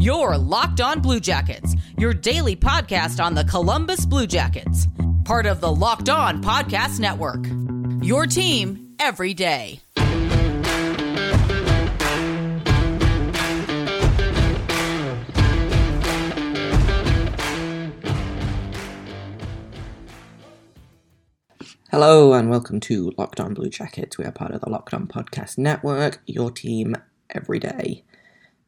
Your Locked On Blue Jackets, your daily podcast on the Columbus Blue Jackets, part of the Locked On Podcast Network. Your team every day. Hello and welcome to Locked On Blue Jackets. We are part of the Locked On Podcast Network, your team every day.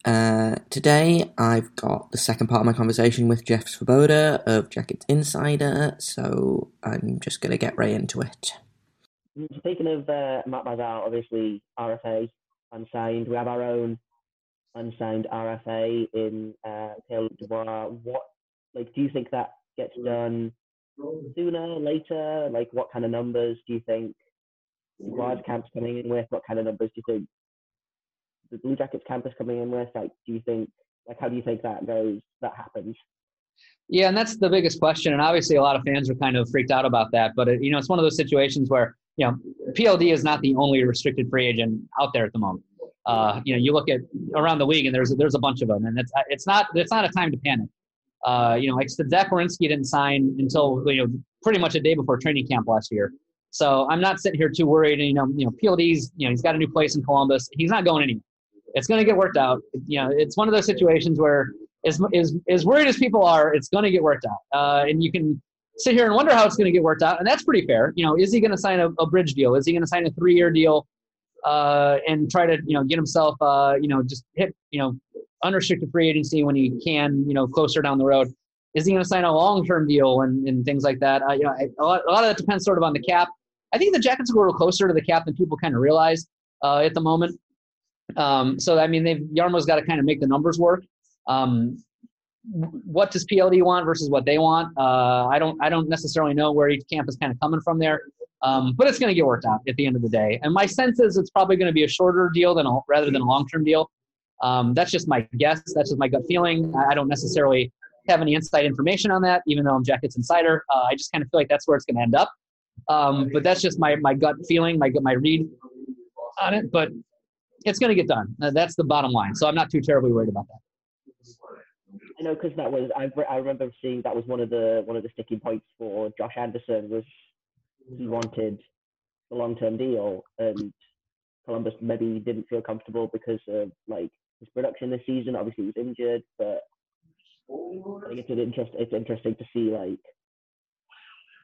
Uh, today I've got the second part of my conversation with Jeff Svoboda of Jackets Insider, so I'm just going to get right into it. Speaking of uh, Matt Barzal, obviously RFA unsigned. We have our own unsigned RFA in uh, Taylor Dubois. What, like, do you think that gets done sooner, later? Like, what kind of numbers do you think Dubois camp's coming in with? What kind of numbers do you think the Blue Jackets campus coming in with? Like, do you think, like, how do you think that goes, that happens? Yeah, and that's the biggest question. And obviously, a lot of fans are kind of freaked out about that. But, it, you know, it's one of those situations where, you know, PLD is not the only restricted free agent out there at the moment. Uh, you know, you look at around the league, and there's there's a bunch of them, and it's it's not it's not a time to panic. Uh, you know, like Zach Werenski didn't sign until you know pretty much a day before training camp last year. So I'm not sitting here too worried. And You know, you know, PLD's you know he's got a new place in Columbus. He's not going anywhere. It's going to get worked out. You know, it's one of those situations where as as as worried as people are, it's going to get worked out. Uh, and you can sit here and wonder how it's going to get worked out, and that's pretty fair. You know, is he going to sign a, a bridge deal? Is he going to sign a three-year deal uh, and try to you know get himself uh, you know just hit you know unrestricted free agency when he can you know closer down the road? Is he going to sign a long-term deal and, and things like that? Uh, you know, I, a, lot, a lot of that depends sort of on the cap. I think the Jackets are a little closer to the cap than people kind of realize uh, at the moment. Um, so I mean, they've Jarmo's got to kind of make the numbers work. Um, what does PLD want versus what they want? Uh, I don't I don't necessarily know where each camp is kind of coming from there, um, but it's going to get worked out at the end of the day. And my sense is it's probably going to be a shorter deal than a, rather than a long term deal. Um, that's just my guess. That's just my gut feeling. I don't necessarily have any inside information on that, even though I'm Jackets insider. Uh, I just kind of feel like that's where it's going to end up. Um, but that's just my my gut feeling, my my read on it. But it's going to get done. Uh, that's the bottom line. So I'm not too terribly worried about that. I know because that was I, I remember seeing that was one of the one of the sticking points for Josh Anderson was he wanted the long term deal and Columbus maybe didn't feel comfortable because of like his production this season. Obviously, he was injured, but I think it's an interest. It's interesting to see like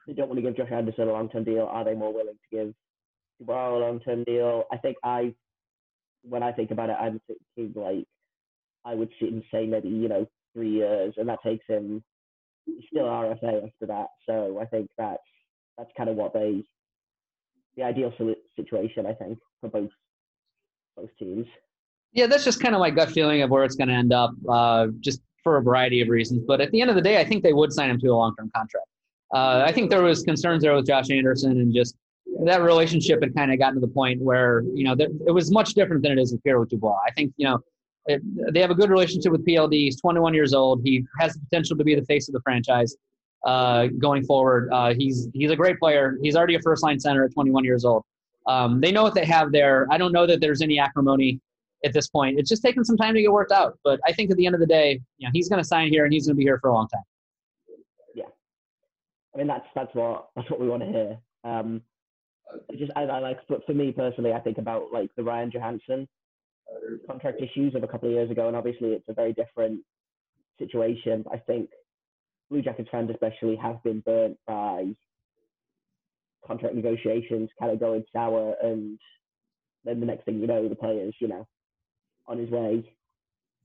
they don't want to give Josh Anderson a long term deal. Are they more willing to give Dubois a long term deal? I think I, when I think about it, I'm thinking like I would sit and say maybe you know three years, and that takes him still RFA after that. So I think that's that's kind of what they the ideal situation I think for both both teams. Yeah, that's just kind of my gut feeling of where it's going to end up, uh, just for a variety of reasons. But at the end of the day, I think they would sign him to a long term contract. Uh, I think there was concerns there with Josh Anderson and just that relationship had kind of gotten to the point where you know it was much different than it is with Pierre Dubois. I think you know it, they have a good relationship with PLD. He's 21 years old. He has the potential to be the face of the franchise uh, going forward. Uh, he's he's a great player. He's already a first line center at 21 years old. Um, they know what they have there. I don't know that there's any acrimony at this point. It's just taking some time to get worked out. But I think at the end of the day, you know, he's going to sign here and he's going to be here for a long time. Yeah, I mean that's that's what that's what we want to hear. Um, just I, I like, but for me personally, I think about like the Ryan Johansen contract issues of a couple of years ago, and obviously it's a very different situation. I think Blue Jackets fans especially have been burnt by contract negotiations kind of going sour, and then the next thing you know, the player's you know on his way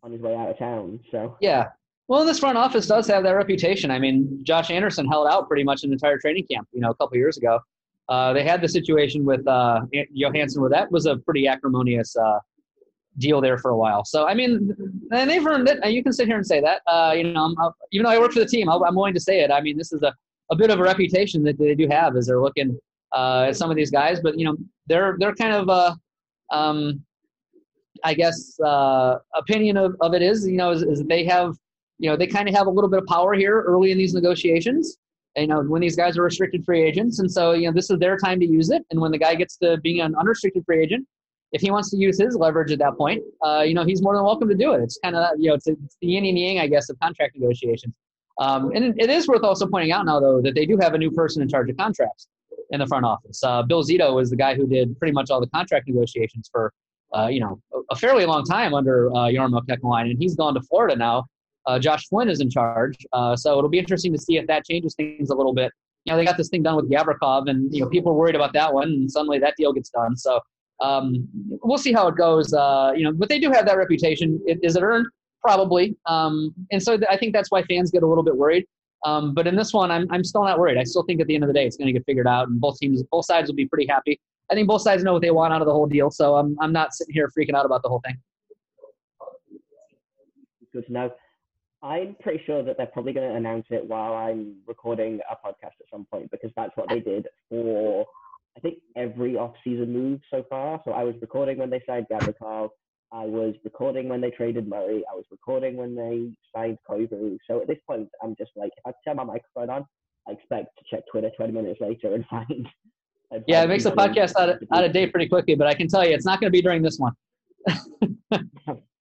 on his way out of town. So yeah. Well, this front office does have that reputation. I mean, Josh Anderson held out pretty much an entire training camp, you know, a couple years ago. Uh, they had the situation with uh, Johansen where that was a pretty acrimonious uh, deal there for a while. So I mean, and they've earned it. You can sit here and say that. Uh, you know, I'm, even though I work for the team, I'm willing to say it. I mean, this is a, a bit of a reputation that they do have as they're looking uh, at some of these guys. But you know, their their kind of uh, um, I guess uh, opinion of, of it is you know is, is they have you know they kind of have a little bit of power here early in these negotiations. You know, when these guys are restricted free agents, and so you know this is their time to use it. And when the guy gets to being an unrestricted free agent, if he wants to use his leverage at that point, uh, you know, he's more than welcome to do it. It's kind of, you know, it's, it's the yin and yang, I guess, of contract negotiations. Um, and it is worth also pointing out now, though, that they do have a new person in charge of contracts in the front office. Uh, Bill Zito was the guy who did pretty much all the contract negotiations for, uh, you know, a, fairly long time under uh, Kekalainen, and he's gone to Florida now. Uh, Josh Flynn is in charge, uh, so it'll be interesting to see if that changes things a little bit. You know, they got this thing done with Gavrikov, and you know, people were worried about that one, and suddenly that deal gets done. So um, we'll see how it goes. Uh, you know, but they do have that reputation. Is it earned? Probably. Um, and so th- I think that's why fans get a little bit worried. Um, but in this one, I'm, I'm still not worried. I still think at the end of the day, it's going to get figured out, and both teams, both sides will be pretty happy. I think both sides know what they want out of the whole deal, so I'm, I'm not sitting here freaking out about the whole thing. Good to know. I'm pretty sure that they're probably going to announce it while I'm recording a podcast at some point because that's what they did for I think every off-season move so far. So I was recording when they signed Gavrikov. I was recording when they traded Murray. I was recording when they signed Koivu. So at this point, I'm just like, if I turn my microphone on, I expect to check Twitter 20 minutes later and find. Yeah, it makes the podcast out of, out of date pretty quickly, but I can tell you it's not going to be during this one.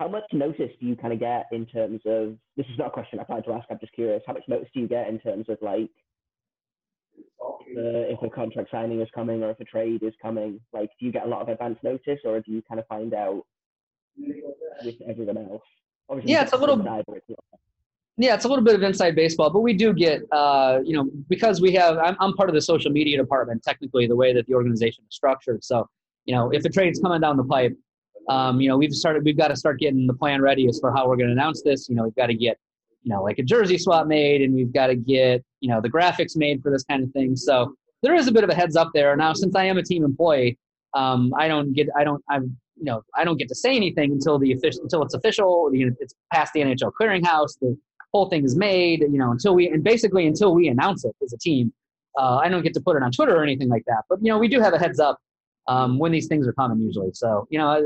how much notice do you kind of get in terms of this is not a question I plan to ask, I'm just curious. How much notice do you get in terms of like the, if a contract signing is coming or if a trade is coming? Like, do you get a lot of advance notice, or do you kind of find out with everyone else? Obviously, yeah, it's a little. yeah, it's a little bit of inside baseball, but we do get, uh, you know, because we have. I'm, I'm part of the social media department, technically, the way that the organization is structured. So, you know, if a trade's coming down the pipe, um, you know, we've started. We've got to start getting the plan ready as for how we're going to announce this. You know, we've got to get you know, like a jersey swap made, and we've got to get, you know, the graphics made for this kind of thing. So there is a bit of a heads up there. Now, since I am a team employee, um, I don't get, I don't, I'm, you know, I don't get to say anything until the official, until it's official. You know, it's past the NHL clearinghouse. The whole thing is made. You know, until we, and basically until we announce it as a team, uh, I don't get to put it on Twitter or anything like that. But you know, we do have a heads up um, when these things are coming usually. So you know,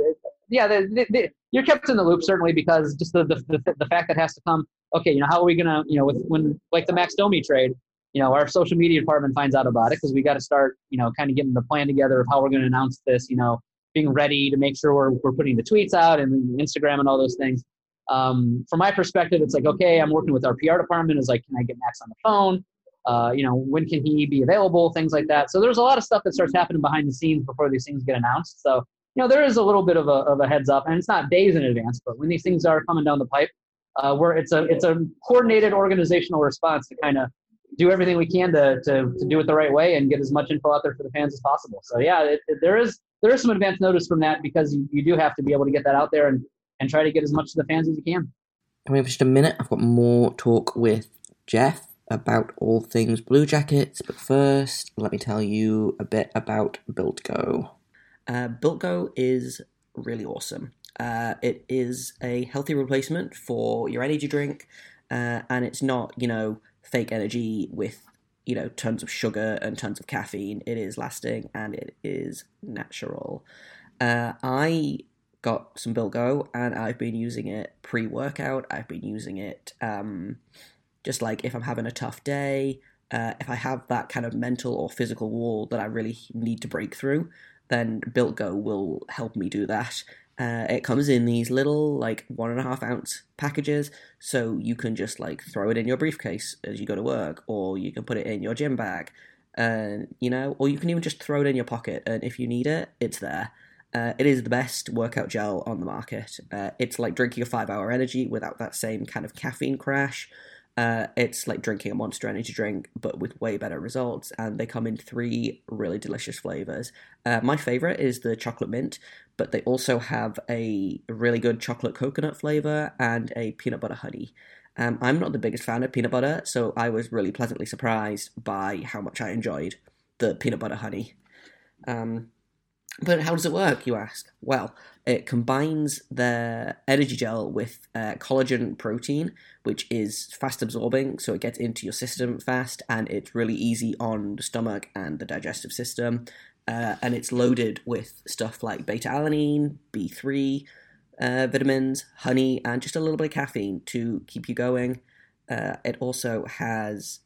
yeah, the, the, you're kept in the loop certainly because just the, the, the fact that has to come okay, you know, how are we gonna, you know, with when like the Max Domi trade, you know, our social media department finds out about it because we got to start, you know, kind of getting the plan together of how we're to announce this, you know, being ready to make sure we're, we're putting the tweets out and Instagram and all those things. Um, from my perspective, it's like, okay, I'm working with our PR department. Is like, can I get Max on the phone? Uh, you know, when can he be available? Things like that. So there's a lot of stuff that starts happening behind the scenes before these things get announced. So, you know, there is a little bit of a, of a heads up, and it's not days in advance, but when these things are coming down the pipe, uh, where it's a it's a coordinated organizational response to kind of do everything we can to, to, to do it the right way and get as much info out there for the fans as possible. So yeah, it, it, there is there is some advance notice from that because you, you do have to be able to get that out there and, and try to get as much to the fans as you can. Coming up just a minute, I've got more talk with Jeff about all things Blue Jackets, but first, let me tell you a bit about Built Go. Uh, Built Go is really awesome. Uh, it is a healthy replacement for your energy drink, uh, and it's not, you know, fake energy with, you know, tons of sugar and tons of caffeine. It is lasting and it is natural. Uh, I got some Built Go, and I've been using it pre workout. I've been using it um, just like if I'm having a tough day. Uh, if I have that kind of mental or physical wall that I really need to break through, then Built Go will help me do that. Uh, it comes in these little like one and a half ounce packages, so you can just like throw it in your briefcase as you go to work, or you can put it in your gym bag, and you know, or you can even just throw it in your pocket, and if you need it, it's there. Uh, it is the best workout gel on the market. Uh, it's like drinking a five hour energy without that same kind of caffeine crash. Uh, it's like drinking a monster energy drink, but with way better results. And they come in three really delicious flavors. Uh, my favorite is the chocolate mint, but they also have a really good chocolate coconut flavor and a peanut butter honey. Um, I'm not the biggest fan of peanut butter, so I was really pleasantly surprised by how much I enjoyed the peanut butter honey. Um, but how does it work, you ask? Well, it combines the energy gel with uh, collagen protein, which is fast absorbing, so it gets into your system fast, and it's really easy on the stomach and the digestive system. Uh, and it's loaded with stuff like beta alanine, B3 uh, vitamins, honey, and just a little bit of caffeine to keep you going. Uh, it also has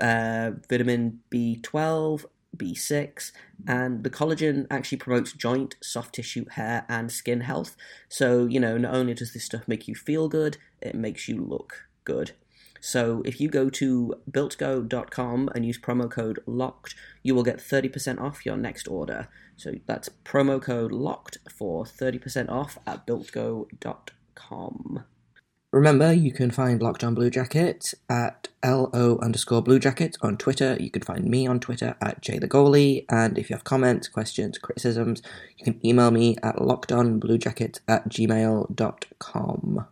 uh, vitamin B12, B6, and the collagen actually promotes joint, soft tissue, hair, and skin health. So, you know, not only does this stuff make you feel good, it makes you look good. So if you go to builtgo.com and use promo code LOCKED, you will get 30% off your next order. So that's promo code LOCKED for 30% off at builtgo.com. Remember, you can find Locked On Blue Jacket at LO underscore Blue Jacket on Twitter. You can find me on Twitter at Jay the Goalie. And if you have comments, questions, criticisms, you can email me at lockedonbluejacket at gmail.com.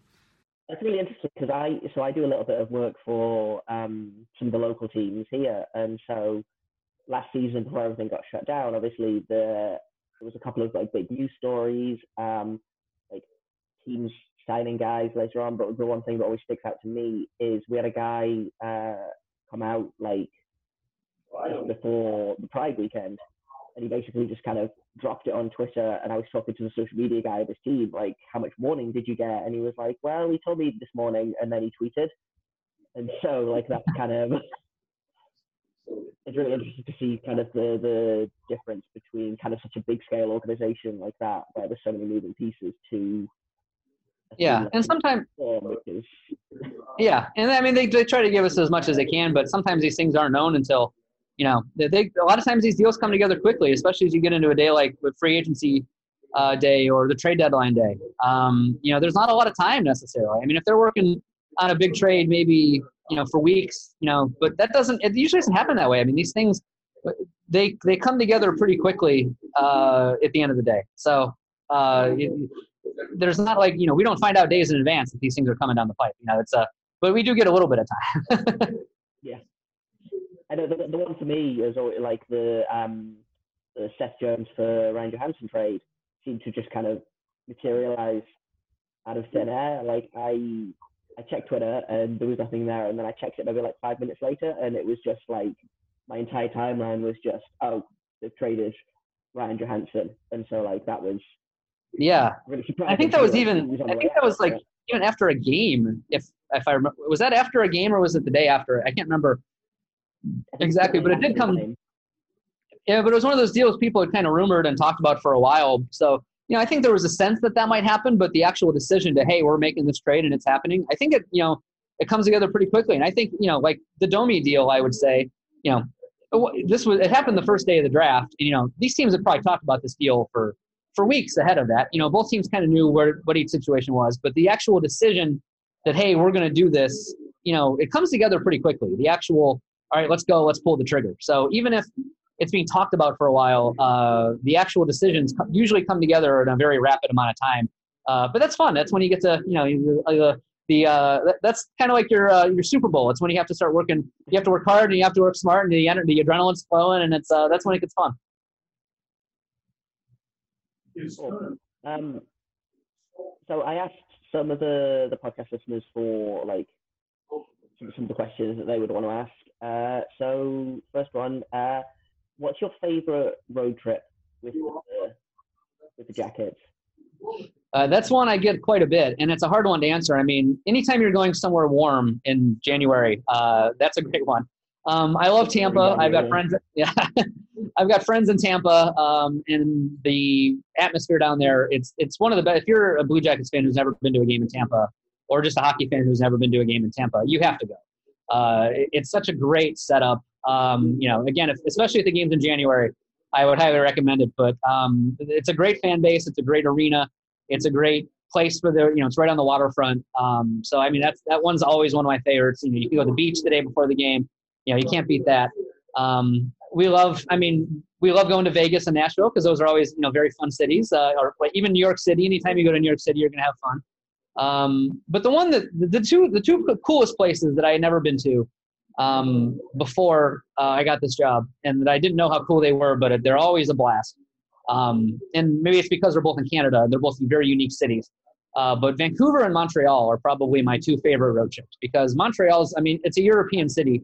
That's really interesting because I so I do a little bit of work for um, some of the local teams here, and so last season before everything got shut down, obviously the there was a couple of like big news stories, um, like teams signing guys later on. But the one thing that always sticks out to me is we had a guy uh, come out like before the Pride weekend, and he basically just kind of dropped it on Twitter. And I was talking to the social media guy of his team, like, how much warning did you get? And he was like, well, he told me this morning, and then he tweeted. And so, like, that's kind of it's really interesting to see kind of the the difference between kind of such a big scale organization like that, where there's so many moving pieces, to yeah, and sometimes yeah, and I mean they they try to give us as much as they can, but sometimes these things aren't known until you know, they, they, a lot of times these deals come together quickly, especially as you get into a day like the free agency uh, day or the trade deadline day. Um, you know, there's not a lot of time necessarily. I mean, if they're working on a big trade, maybe you know for weeks, you know, but that doesn't. It usually doesn't happen that way. I mean, these things they they come together pretty quickly uh, at the end of the day. So uh, it, there's not like you know we don't find out days in advance that these things are coming down the pipe. You know, it's a but we do get a little bit of time. yeah. I know the, the one for me is always like the um, the Seth Jones for Ryan Johansen trade seemed to just kind of materialize out of thin air. Like I I checked Twitter and there was nothing there, and then I checked it maybe like five minutes later, and it was just like my entire timeline was just oh they've traded Ryan Johansen, and so like that was yeah. I think that was even I think that was like even after a game. If if I remember, was that after a game or was it the day after? I can't remember Exactly, but it did come. Yeah, but it was one of those deals people had kind of rumored and talked about for a while. So you know, I think there was a sense that that might happen, but the actual decision to hey, we're making this trade and it's happening. I think it you know it comes together pretty quickly, and I think you know like the Domi deal, I would say you know this was it happened the first day of the draft. And, you know, these teams had probably talked about this deal for for weeks ahead of that. You know, both teams kind of knew where what each situation was, but the actual decision that hey, we're going to do this, you know, it comes together pretty quickly. The actual all right, let's go, let's pull the trigger. So even if it's being talked about for a while, uh, the actual decisions usually come together in a very rapid amount of time. Uh, but that's fun. That's when you get to, you know, uh, the uh, that's kind of like your uh, your Super Bowl. It's when you have to start working. You have to work hard and you have to work smart, and the the adrenaline's flowing, and it's uh, that's when it gets fun. Um, so I asked some of the the podcast listeners for like some of the questions that they would want to ask. Uh, so first one, uh, what's your favorite road trip with the, with the jackets? Uh, that's one I get quite a bit, and it's a hard one to answer. I mean, anytime you're going somewhere warm in January, uh, that's a great one. Um, I love Tampa. I've got friends. Yeah, I've got friends in Tampa, um, and the atmosphere down there. It's it's one of the best. If you're a Blue Jackets fan who's never been to a game in Tampa, or just a hockey fan who's never been to a game in Tampa, you have to go. Uh, it's such a great setup. Um, you know, again, if, especially if the game's in January, I would highly recommend it. But um, it's a great fan base. It's a great arena. It's a great place for the you know it's right on the waterfront. Um, so I mean that's that one's always one of my favorites. You know, you can go to the beach the day before the game. You know, you can't beat that. Um, we love. I mean, we love going to Vegas and Nashville because those are always you know very fun cities. Uh, or even New York City. Anytime you go to New York City, you're gonna have fun. Um, but the one that the two the two coolest places that I had never been to um, before uh, I got this job, and that I didn't know how cool they were, but they're always a blast. Um, and maybe it's because they're both in Canada; they're both very unique cities. Uh, but Vancouver and Montreal are probably my two favorite road trips because Montreal's, I mean, it's a European city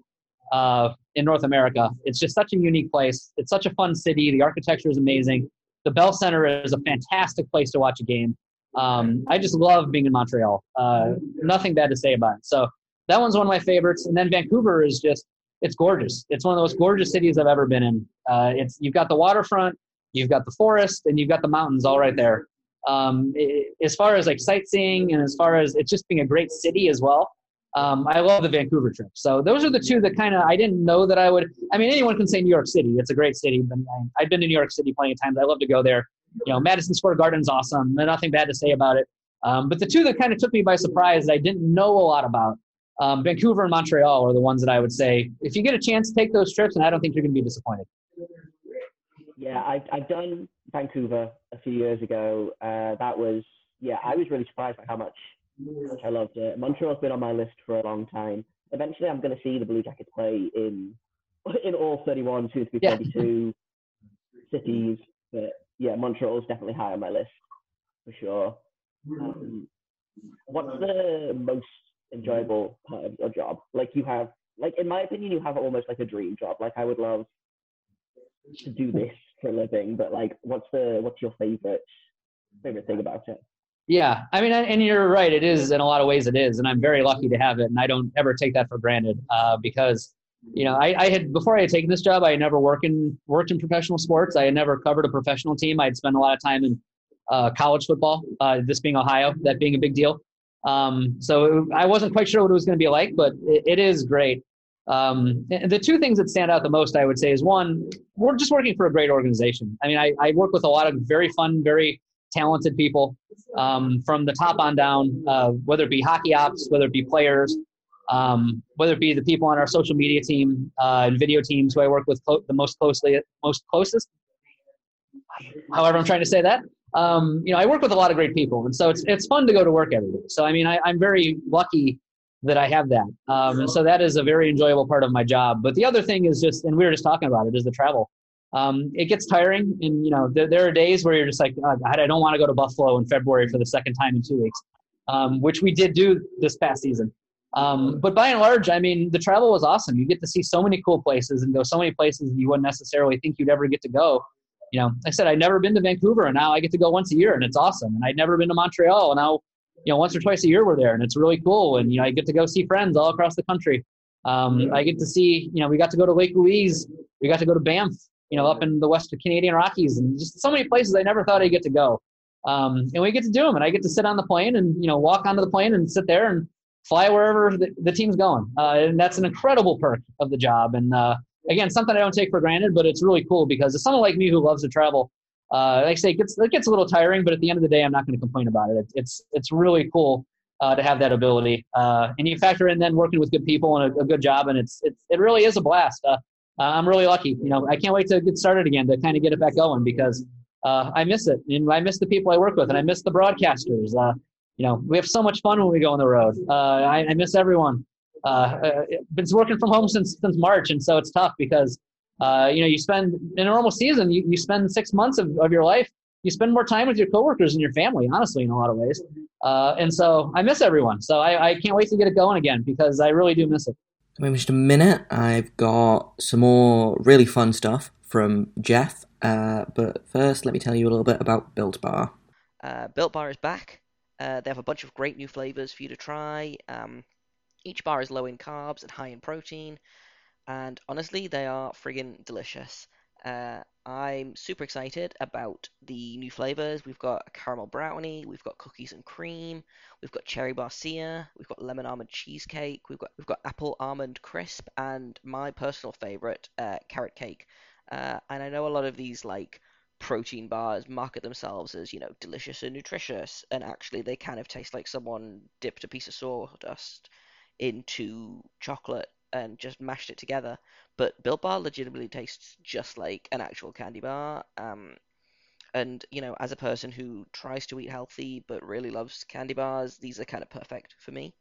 uh, in North America. It's just such a unique place. It's such a fun city. The architecture is amazing. The Bell Center is a fantastic place to watch a game. Um, I just love being in Montreal. Uh, nothing bad to say about it. So that one's one of my favorites. And then Vancouver is just it's gorgeous. It's one of the most gorgeous cities I've ever been in. Uh, it's you've got the waterfront, you've got the forest, and you've got the mountains all right there. Um, it, as far as like sightseeing and as far as it's just being a great city as well, um, I love the Vancouver trip. So those are the two that kind of I didn't know that I would. I mean, anyone can say New York City. It's a great city, but I've been to New York City plenty of times. I love to go there. You know, Madison Square Garden's awesome. Nothing bad to say about it. Um, but the two that kind of took me by surprise I didn't know a lot about, um, Vancouver and Montreal are the ones that I would say if you get a chance, take those trips, and I don't think you're going to be disappointed. Yeah, I, I've done Vancouver a few years ago. Uh, that was yeah, I was really surprised by how much I loved it. Montreal's been on my list for a long time. Eventually, I'm going to see the Blue Jackets play in in all 31, soon to be 32 yeah. cities. But yeah, Montreal's definitely high on my list for sure. Um, what's the most enjoyable part of your job? Like you have, like in my opinion, you have almost like a dream job. Like I would love to do this for a living, but like, what's the what's your favorite favorite thing about it? Yeah, I mean, and you're right. It is in a lot of ways. It is, and I'm very lucky to have it, and I don't ever take that for granted uh, because you know I, I, had before I had taken this job, I had never worked in worked in professional sports. I had never covered a professional team. I'd spent a lot of time in uh, college football. Uh, this being Ohio, that being a big deal. Um, so I wasn't quite sure what it was going to be like, but it, it is great. Um, the two things that stand out the most, I would say, is one, we're just working for a great organization. I mean, I, I work with a lot of very fun, very talented people um, from the top on down, uh, whether it be hockey ops, whether it be players, um, whether it be the people on our social media team uh, and video teams who I work with clo- the most closely, most closest. However, I'm trying to say that um, you know, I work with a lot of great people, and so it's it's fun to go to work every day. So I mean, I, am very lucky that I have that, um, and so that is a very enjoyable part of my job. But the other thing is just, and we were just talking about it, is the travel. Um, it gets tiring, and you know, there, there, are days where you're just like, oh, God, I don't want to go to Buffalo in February for the second time in two weeks, um, which we did do this past season. Um, but by and large, I mean, the travel was awesome. You get to see so many cool places and go so many places you wouldn't necessarily think you'd ever get to go you know, I said I'd never been to Vancouver, and now I get to go once a year, and it's awesome. And I'd never been to Montreal, and now, you know, once or twice a year we're there, and it's really cool. And you know, I get to go see friends all across the country. Um, I get to see, you know, we got to go to Lake Louise, we got to go to Banff, you know, up in the West Canadian Rockies, and just so many places I never thought I'd get to go. Um, and we get to do them, and I get to sit on the plane and you know walk onto the plane and sit there and fly wherever the, the team's going, uh, and that's an incredible perk of the job. And uh, again, something I don't take for granted, but it's really cool because it's someone like me who loves to travel, uh, like I say, it gets, it gets a little tiring, but at the end of the day, I'm not going to complain about it. It's, it's really cool uh, to have that ability. Uh, and you factor in then working with good people and a, a good job, and it's, it's, it really is a blast. Uh, I'm really lucky. You know, I can't wait to get started again to kind of get it back going because uh, I miss it. And I miss the people I work with, and I miss the broadcasters. Uh, you know, we have so much fun when we go on the road. I, I miss everyone uh, uh been working from home since since March, and so it's tough because uh, you know you spend in a normal season you, you spend six months of, of your life you spend more time with your coworkers and your family honestly in a lot of ways uh, and so i miss everyone so I, I can't wait to get it going again because i really do miss it in just a minute. I've got some more really fun stuff from jeff uh, but first let me tell you a little bit about built bar. Uh, built bar is back. Uh, they have a bunch of great new flavors for you to try. Um, each bar is low in carbs and high in protein, and honestly, they are friggin' delicious. Uh, I'm super excited about the new flavors. We've got caramel brownie, we've got cookies and cream, we've got cherry barcia, we've got lemon almond cheesecake, we've got we've got apple almond crisp, and my personal favorite, uh, carrot cake. Uh, and I know a lot of these like protein bars market themselves as you know delicious and nutritious, and actually they kind of taste like someone dipped a piece of sawdust into chocolate and just mashed it together. But Built Bar legitimately tastes just like an actual candy bar. Um, and you know, as a person who tries to eat healthy but really loves candy bars, these are kind of perfect for me.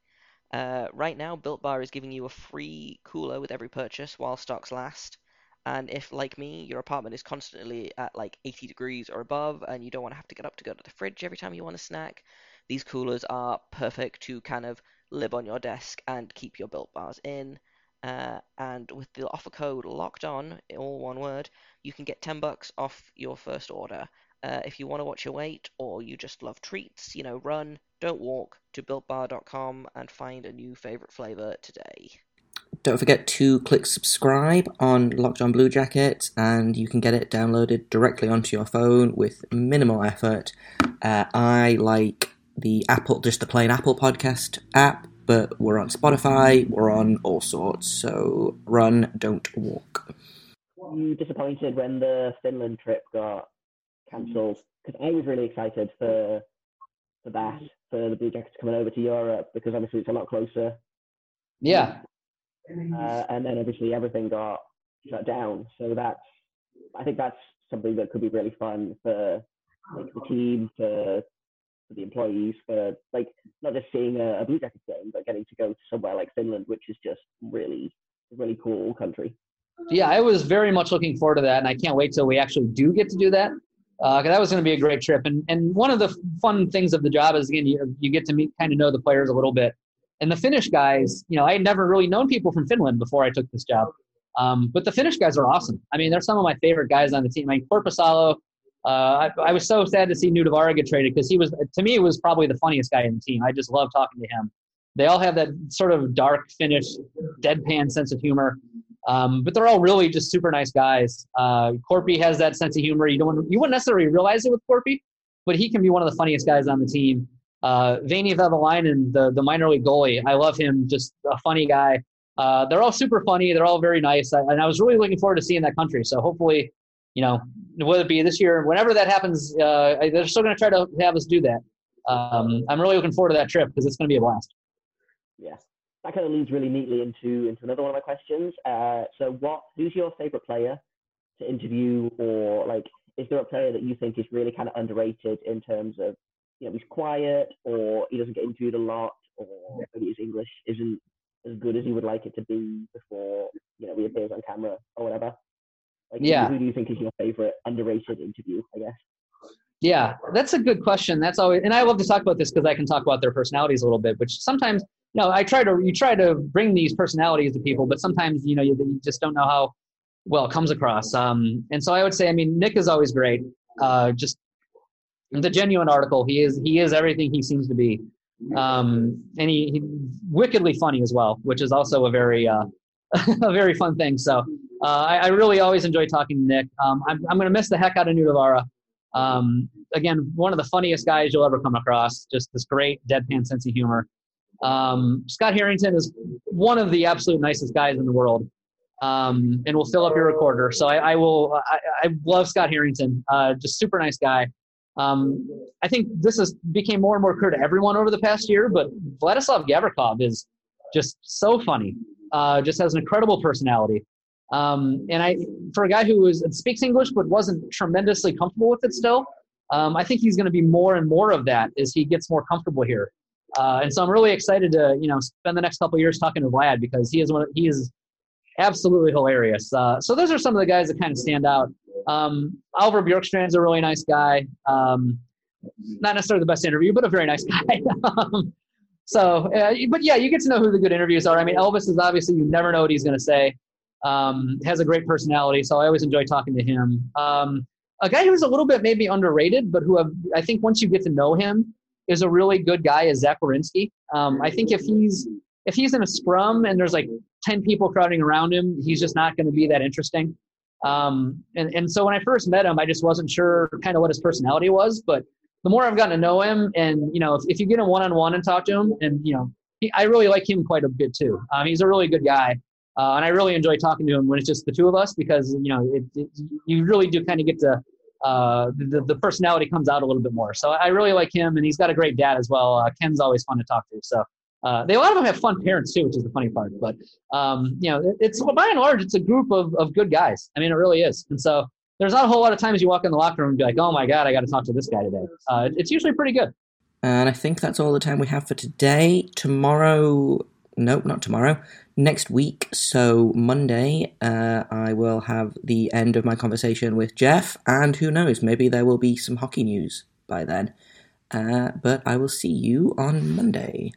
Uh, right now, Built Bar is giving you a free cooler with every purchase while stocks last. And if, like me, your apartment is constantly at like 80 degrees or above, and you don't want to have to get up to go to the fridge every time you want a snack, these coolers are perfect to kind of live on your desk and keep your built bars in. Uh, and with the offer code locked on, all one word, you can get 10 bucks off your first order. Uh, if you want to watch your weight or you just love treats, you know, run, don't walk to builtbar.com and find a new favorite flavor today. don't forget to click subscribe on Locked On Blue Jacket, and you can get it downloaded directly onto your phone with minimal effort. Uh, I like the Apple, just the plain Apple podcast app, but we're on Spotify, we're on all sorts. So run, don't walk. Were you disappointed when the Finland trip got cancelled? Because I was really excited for for that, for the Blue Jackets coming over to Europe, because obviously it's a lot closer. Yeah. Uh, and then obviously everything got shut down. So that's, I think that's something that could be really fun for like the team, for, for the employees, for like not just seeing a, a Blue Jackets game, but getting to go somewhere like Finland, which is just really, really cool country. Yeah, I was very much looking forward to that, and I can't wait till we actually do get to do that. Uh, that was going to be a great trip, and and one of the fun things of the job is again you you get to meet kind of know the players a little bit, and the Finnish guys, you know, I had never really known people from Finland before I took this job, um, but the Finnish guys are awesome. I mean, they're some of my favorite guys on the team. I mean, Korpisalo, uh, I, I, was so sad to see Nutivaara get traded because he was to me was probably the funniest guy in the team. I just love talking to him. They all have that sort of dark Finnish, deadpan sense of humor. Um, but they're all really just super nice guys. Uh, Korpi has that sense of humor. You don't you wouldn't necessarily realize it with Korpi, but he can be one of the funniest guys on the team. Uh, Veini Vehviläinen, the the minor league goalie, I love him. Just a funny guy. Uh, they're all super funny. They're all very nice, I, and I was really looking forward to seeing that country. So hopefully, you know, whether it be this year, whenever that happens, uh, they're still going to try to have us do that. Um, I'm really looking forward to that trip because it's going to be a blast. Yeah that kind of leads really neatly into into another one of my questions. Uh, so, what who's your favorite player to interview, or like, is there a player that you think is really kind of underrated in terms of, you know, he's quiet, or he doesn't get interviewed a lot, or maybe his English isn't as good as he would like it to be before you know he appears on camera or whatever. Like, yeah. Who, do you think is your favorite underrated interview? I guess. Yeah, that's a good question. That's always, and I love to talk about this because I can talk about their personalities a little bit, which sometimes you know, I try to you try to bring these personalities to people, but sometimes you know you, you just don't know how well it comes across. Um, and so I would say, I mean, Nick is always great. Uh, just the genuine article, he is he is everything he seems to be, um, and he, he wickedly funny as well, which is also a very uh, a very fun thing. So uh, I, I, really always enjoy talking to Nick. Um, I'm I'm going to miss the heck out of Nutivaara. Um, again, one of the funniest guys you'll ever come across. Just this great deadpan sense of humor. Um, Scott Harrington is one of the absolute nicest guys in the world, um, and will fill up your recorder. So I, I will. I, I, love Scott Harrington. Uh, just super nice guy. Um, I think this has became more and more clear to everyone over the past year. But Vladislav Gavrikov is just so funny. Uh, just has an incredible personality. Um, and I, for a guy who is, speaks English but wasn't tremendously comfortable with it still, um, I think he's going to be more and more of that as he gets more comfortable here. Uh, and so I'm really excited to you know spend the next couple years talking to Vlad because he is one of, he is absolutely hilarious. Uh, so those are some of the guys that kind of stand out. Um, Oliver Bjorkstrand's a really nice guy. Um, not necessarily the best interview, but a very nice guy. um, so, uh, but yeah, you get to know who the good interviews are. I mean, Elvis is obviously you never know what he's going to say. Um, has a great personality, so I always enjoy talking to him. Um, a guy who's a little bit maybe underrated, but who have, I think once you get to know him, is a really good guy is Zach Werenski. Um, I think if he's if he's in a scrum and there's like ten people crowding around him, he's just not going to be that interesting. Um, and and so when I first met him, I just wasn't sure kind of what his personality was. But the more I've gotten to know him, and you know, if, if you get him one on one and talk to him, and you know, he, I really like him quite a bit too. Um, he's a really good guy. Uh, and I really enjoy talking to him when it's just the two of us because you know it, it, you really do kind of get to uh, the, the personality comes out a little bit more. So I really like him, and he's got a great dad as well. Uh, Ken's always fun to talk to. So uh, they a lot of them have fun parents too, which is the funny part. But um, you know, it, it's by and large, it's a group of, of good guys. I mean, it really is. And so there's not a whole lot of times you walk in the locker room and be like, oh my god, I got to talk to this guy today. Uh, it's usually pretty good. And I think that's all the time we have for today. Tomorrow, nope, not tomorrow next week, so Monday, uh, I will have the end of my conversation with Jeff, and who knows, maybe there will be some hockey news by then. Uh, but I will see you on Monday.